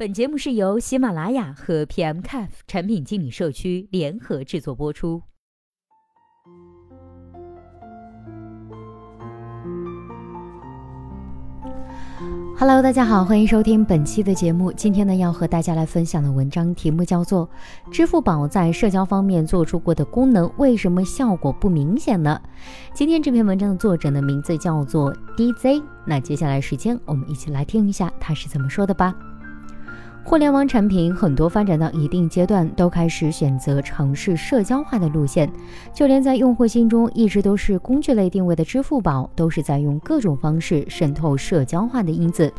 本节目是由喜马拉雅和 PMCAF 产品经理社区联合制作播出。Hello，大家好，欢迎收听本期的节目。今天呢，要和大家来分享的文章题目叫做《支付宝在社交方面做出过的功能为什么效果不明显呢？》今天这篇文章的作者呢，名字叫做 DZ。那接下来时间，我们一起来听一下他是怎么说的吧。互联网产品很多发展到一定阶段，都开始选择尝试社交化的路线。就连在用户心中一直都是工具类定位的支付宝，都是在用各种方式渗透社交化的因子。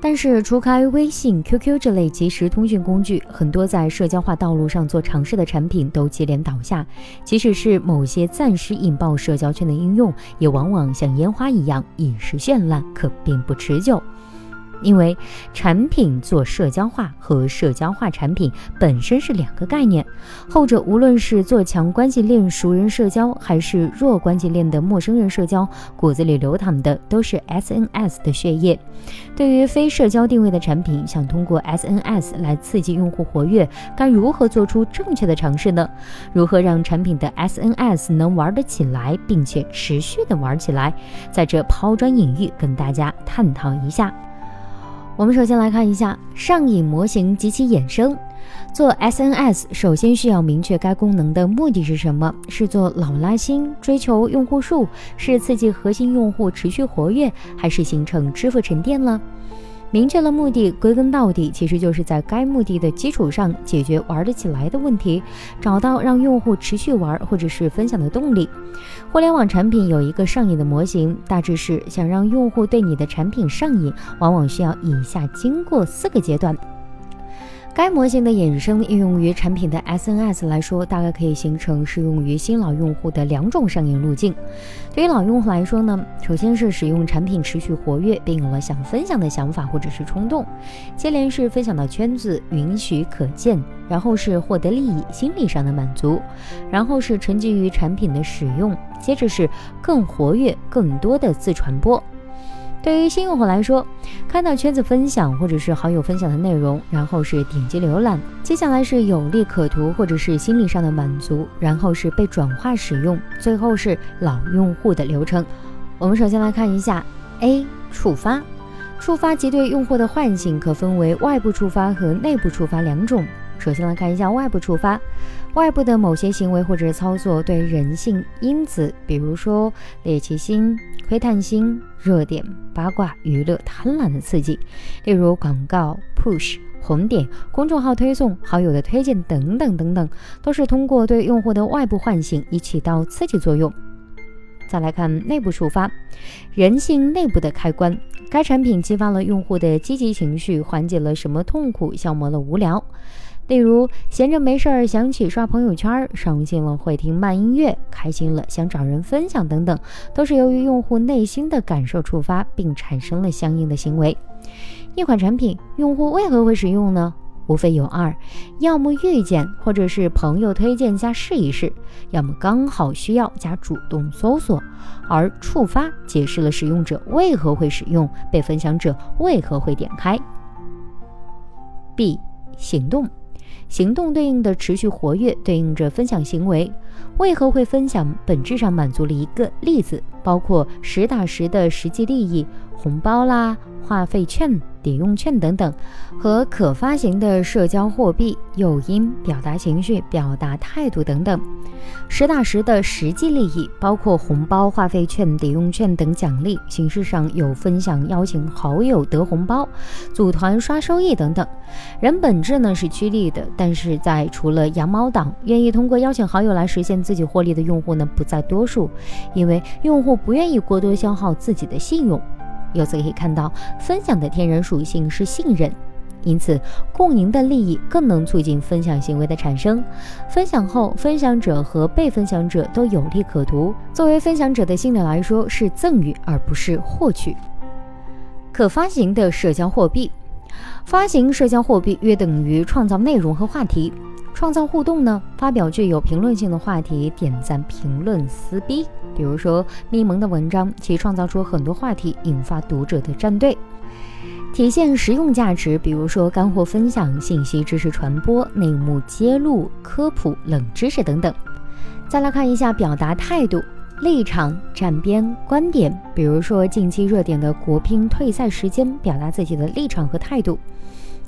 但是，除开微信、QQ 这类即时通讯工具，很多在社交化道路上做尝试的产品都接连倒下。即使是某些暂时引爆社交圈的应用，也往往像烟花一样一时绚烂，可并不持久。因为产品做社交化和社交化产品本身是两个概念，后者无论是做强关系链熟人社交，还是弱关系链的陌生人社交，骨子里流淌的都是 SNS 的血液。对于非社交定位的产品，想通过 SNS 来刺激用户活跃，该如何做出正确的尝试呢？如何让产品的 SNS 能玩得起来，并且持续的玩起来？在这抛砖引玉，跟大家探讨一下。我们首先来看一下上瘾模型及其衍生。做 SNS 首先需要明确该功能的目的是什么，是做老拉新、追求用户数，是刺激核心用户持续活跃，还是形成支付沉淀呢？明确了目的，归根到底其实就是在该目的的基础上解决玩得起来的问题，找到让用户持续玩或者是分享的动力。互联网产品有一个上瘾的模型，大致是想让用户对你的产品上瘾，往往需要以下经过四个阶段。该模型的衍生应用于产品的 SNS 来说，大概可以形成适用于新老用户的两种上瘾路径。对于老用户来说呢，首先是使用产品持续活跃，并有了想分享的想法或者是冲动；接连是分享到圈子允许可见，然后是获得利益心理上的满足，然后是沉浸于产品的使用，接着是更活跃、更多的自传播。对于新用户来说，看到圈子分享或者是好友分享的内容，然后是点击浏览，接下来是有利可图或者是心理上的满足，然后是被转化使用，最后是老用户的流程。我们首先来看一下 A 触发，触发即对用户的唤醒可分为外部触发和内部触发两种。首先来看一下外部触发，外部的某些行为或者操作对人性因子，比如说猎奇心、窥探心、热点、八卦、娱乐、贪婪的刺激，例如广告、push、红点、公众号推送、好友的推荐等等等等，都是通过对用户的外部唤醒以起到刺激作用。再来看内部触发，人性内部的开关，该产品激发了用户的积极情绪，缓解了什么痛苦，消磨了无聊。例如，闲着没事儿想起刷朋友圈，伤心了会听慢音乐，开心了想找人分享等等，都是由于用户内心的感受触发，并产生了相应的行为。一款产品，用户为何会使用呢？无非有二：要么遇见，或者是朋友推荐加试一试；要么刚好需要加主动搜索。而触发解释了使用者为何会使用，被分享者为何会点开。B 行动。行动对应的持续活跃，对应着分享行为。为何会分享？本质上满足了一个例子，包括实打实的实际利益，红包啦。话费券、抵用券等等，和可发行的社交货币、诱因、表达情绪、表达态度等等，实打实的实际利益，包括红包、话费券、抵用券等奖励，形式上有分享、邀请好友得红包、组团刷收益等等。人本质呢是趋利的，但是在除了羊毛党，愿意通过邀请好友来实现自己获利的用户呢不在多数，因为用户不愿意过多消耗自己的信用。由此可以看到，分享的天然属性是信任，因此共赢的利益更能促进分享行为的产生。分享后，分享者和被分享者都有利可图。作为分享者的心理来说，是赠与而不是获取。可发行的社交货币，发行社交货币约等于创造内容和话题。创造互动呢？发表具有评论性的话题，点赞、评论、撕逼。比如说咪蒙的文章，其创造出很多话题，引发读者的站队。体现实用价值，比如说干货分享、信息知识传播、内幕揭露、科普、冷知识等等。再来看一下表达态度、立场、站边、观点，比如说近期热点的国乒退赛时间，表达自己的立场和态度。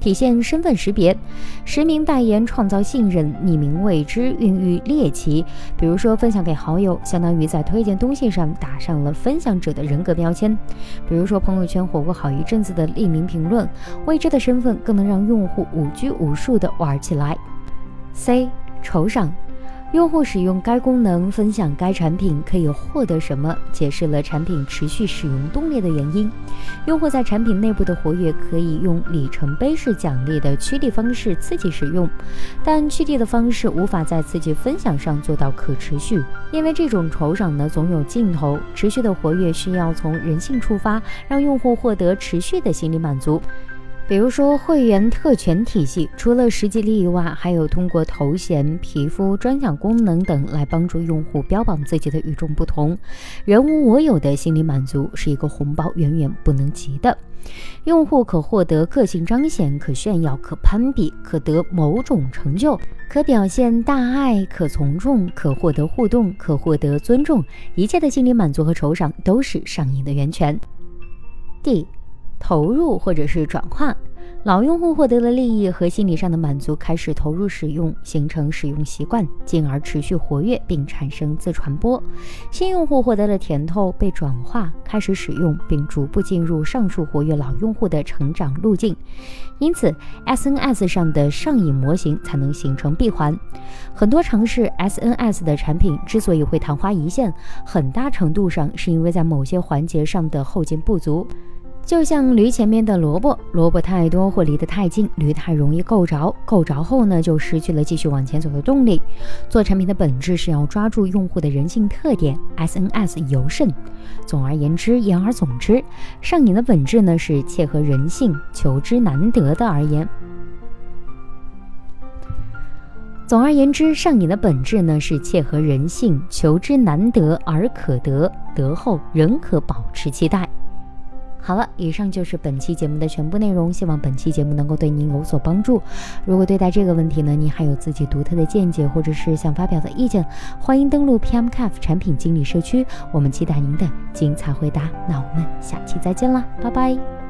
体现身份识别，实名代言创造信任，匿名未知孕育猎奇。比如说分享给好友，相当于在推荐东西上打上了分享者的人格标签。比如说朋友圈火过好一阵子的匿名评论，未知的身份更能让用户无拘无束的玩起来。C 酬赏。用户使用该功能分享该产品可以获得什么？解释了产品持续使用动力的原因。用户在产品内部的活跃可以用里程碑式奖励的趋递方式刺激使用，但趋递的方式无法在刺激分享上做到可持续，因为这种酬赏呢总有尽头。持续的活跃需要从人性出发，让用户获得持续的心理满足。比如说，会员特权体系除了实际利益外，还有通过头衔、皮肤、专享功能等来帮助用户标榜自己的与众不同。人无我有的心理满足是一个红包远远不能及的。用户可获得个性彰显、可炫耀、可攀比、可得某种成就、可表现大爱、可从众、可获得互动、可获得尊重，一切的心理满足和酬赏都是上瘾的源泉。D。投入或者是转化，老用户获得了利益和心理上的满足，开始投入使用，形成使用习惯，进而持续活跃并产生自传播。新用户获得了甜头，被转化，开始使用，并逐步进入上述活跃老用户的成长路径。因此，SNS 上的上瘾模型才能形成闭环。很多尝试 SNS 的产品之所以会昙花一现，很大程度上是因为在某些环节上的后劲不足。就像驴前面的萝卜，萝卜太多或离得太近，驴太容易够着，够着后呢，就失去了继续往前走的动力。做产品的本质是要抓住用户的人性特点，SNS 尤甚。总而言之，言而总之，上瘾的本质呢是切合人性，求之难得的而言。总而言之，上瘾的本质呢是切合人性，求之难得而可得，得后仍可保持期待。好了，以上就是本期节目的全部内容。希望本期节目能够对您有所帮助。如果对待这个问题呢，您还有自己独特的见解，或者是想发表的意见，欢迎登录 pm caf 产品经理社区，我们期待您的精彩回答。那我们下期再见啦，拜拜。